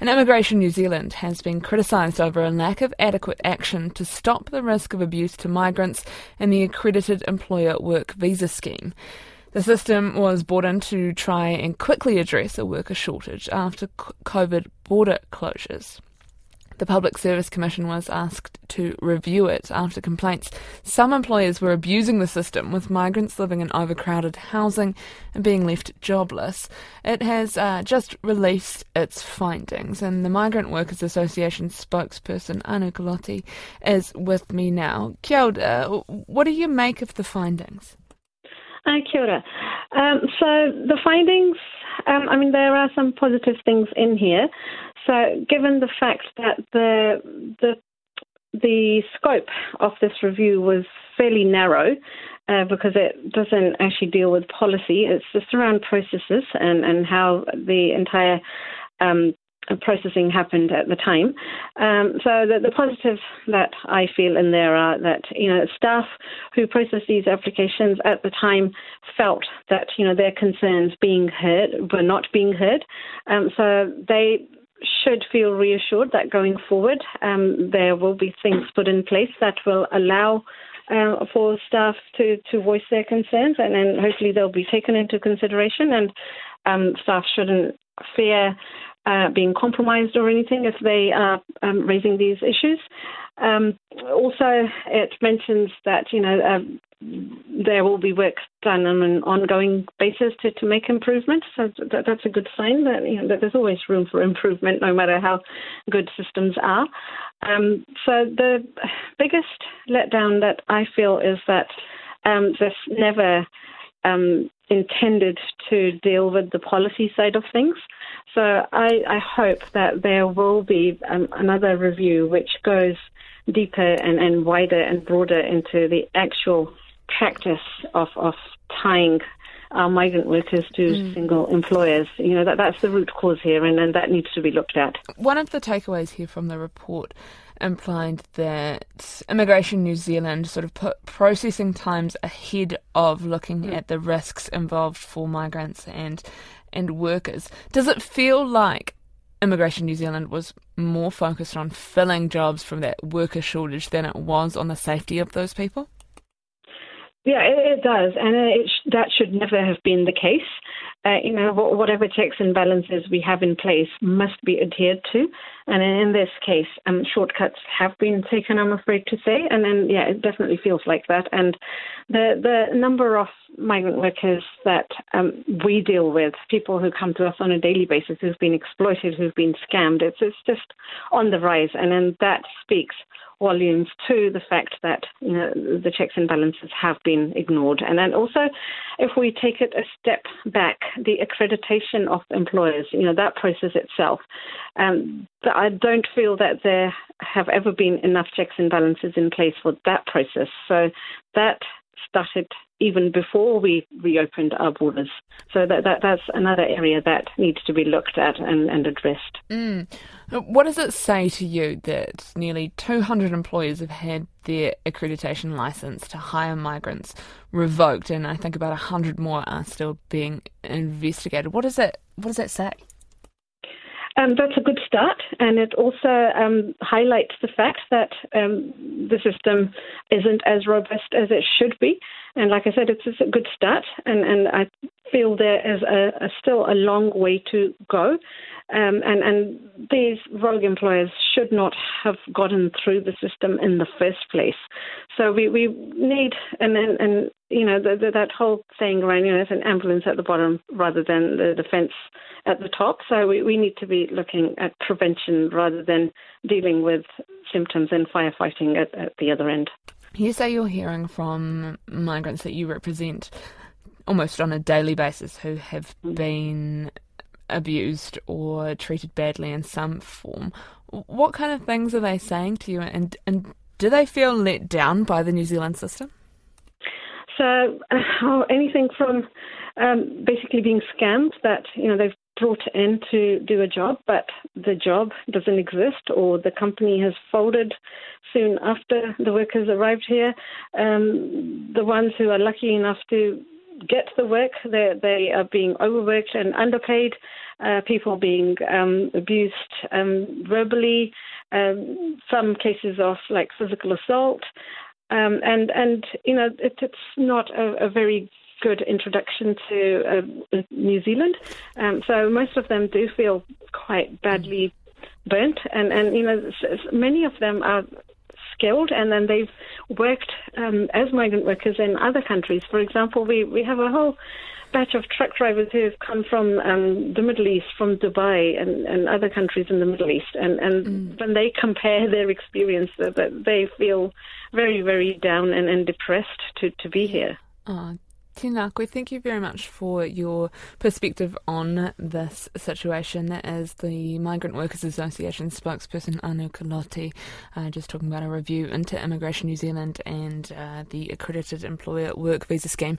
And Immigration New Zealand has been criticised over a lack of adequate action to stop the risk of abuse to migrants in the accredited employer work visa scheme. The system was brought in to try and quickly address a worker shortage after COVID border closures. The Public Service Commission was asked to review it after complaints some employers were abusing the system with migrants living in overcrowded housing and being left jobless. It has uh, just released its findings, and the Migrant Workers Association spokesperson Anu Kaloti is with me now. Kia ora, what do you make of the findings? Uh, kia ora. Um, so the findings, um, I mean, there are some positive things in here. So, given the fact that the the the scope of this review was fairly narrow uh, because it doesn't actually deal with policy. It's just around processes and, and how the entire um, processing happened at the time. Um, so the, the positives that I feel in there are that you know staff who processed these applications at the time felt that you know their concerns being heard were not being heard. Um, so they should feel reassured that going forward um, there will be things put in place that will allow uh, for staff to, to voice their concerns and then hopefully they'll be taken into consideration and um, staff shouldn't fear uh, being compromised or anything if they are um, raising these issues. Um, also, it mentions that you know uh, there will be work done on an ongoing basis to, to make improvements. So that, that's a good sign that, you know, that there's always room for improvement, no matter how good systems are. Um, so the biggest letdown that I feel is that um, this never um, intended to deal with the policy side of things. So I, I hope that there will be um, another review which goes deeper and, and wider and broader into the actual practice of, of tying our migrant workers to mm. single employers. You know, that, that's the root cause here, and, and that needs to be looked at. One of the takeaways here from the report implied that Immigration New Zealand sort of put processing times ahead of looking mm. at the risks involved for migrants and and workers. Does it feel like Immigration New Zealand was more focused on filling jobs from that worker shortage than it was on the safety of those people? Yeah, it, it does, and it sh- that should never have been the case. Uh, you know, whatever checks and balances we have in place must be adhered to, and in this case, um, shortcuts have been taken. I'm afraid to say, and then yeah, it definitely feels like that. And the the number of migrant workers that um, we deal with, people who come to us on a daily basis, who've been exploited, who've been scammed, it's it's just on the rise, and then that speaks volumes to the fact that you know, the checks and balances have been ignored. And then also, if we take it a step back, the accreditation of employers, you know, that process itself, um, I don't feel that there have ever been enough checks and balances in place for that process. So that started even before we reopened our borders. So that, that that's another area that needs to be looked at and, and addressed. Mm. What does it say to you that nearly 200 employers have had their accreditation license to hire migrants revoked, and I think about 100 more are still being investigated? What does that What does that say? Um, that's a good start, and it also um, highlights the fact that um, the system isn't as robust as it should be. And like I said, it's, it's a good start, and, and I feel there is a, a still a long way to go. Um, and, and these rogue employers should not have gotten through the system in the first place. So we, we need, and, and, and you know, the, the, that whole thing around, you know, there's an ambulance at the bottom rather than the defence at the top. So we, we need to be looking at prevention rather than dealing with symptoms and firefighting at, at the other end. You say you're hearing from migrants that you represent almost on a daily basis who have mm. been abused or treated badly in some form. What kind of things are they saying to you, and and do they feel let down by the New Zealand system? So, uh, anything from um, basically being scammed that you know they've brought in to do a job, but the job doesn't exist, or the company has folded soon after the workers arrived here. Um, the ones who are lucky enough to get the work. They they are being overworked and underpaid. Uh, people being um, abused um, verbally. Um, some cases of like physical assault. Um, and and you know it, it's not a, a very good introduction to uh, New Zealand. Um, so most of them do feel quite badly burnt, and and you know many of them are skilled, and then they've worked um, as migrant workers in other countries. For example, we we have a whole batch of truck drivers who have come from um, the Middle East, from Dubai and, and other countries in the Middle East. And, and mm. when they compare their experience, that, they feel very, very down and, and depressed to, to be here. Oh, Tina, thank you very much for your perspective on this situation. That is the Migrant Workers Association spokesperson Anu Kaloti, uh, just talking about a review into Immigration New Zealand and uh, the accredited employer work visa scheme.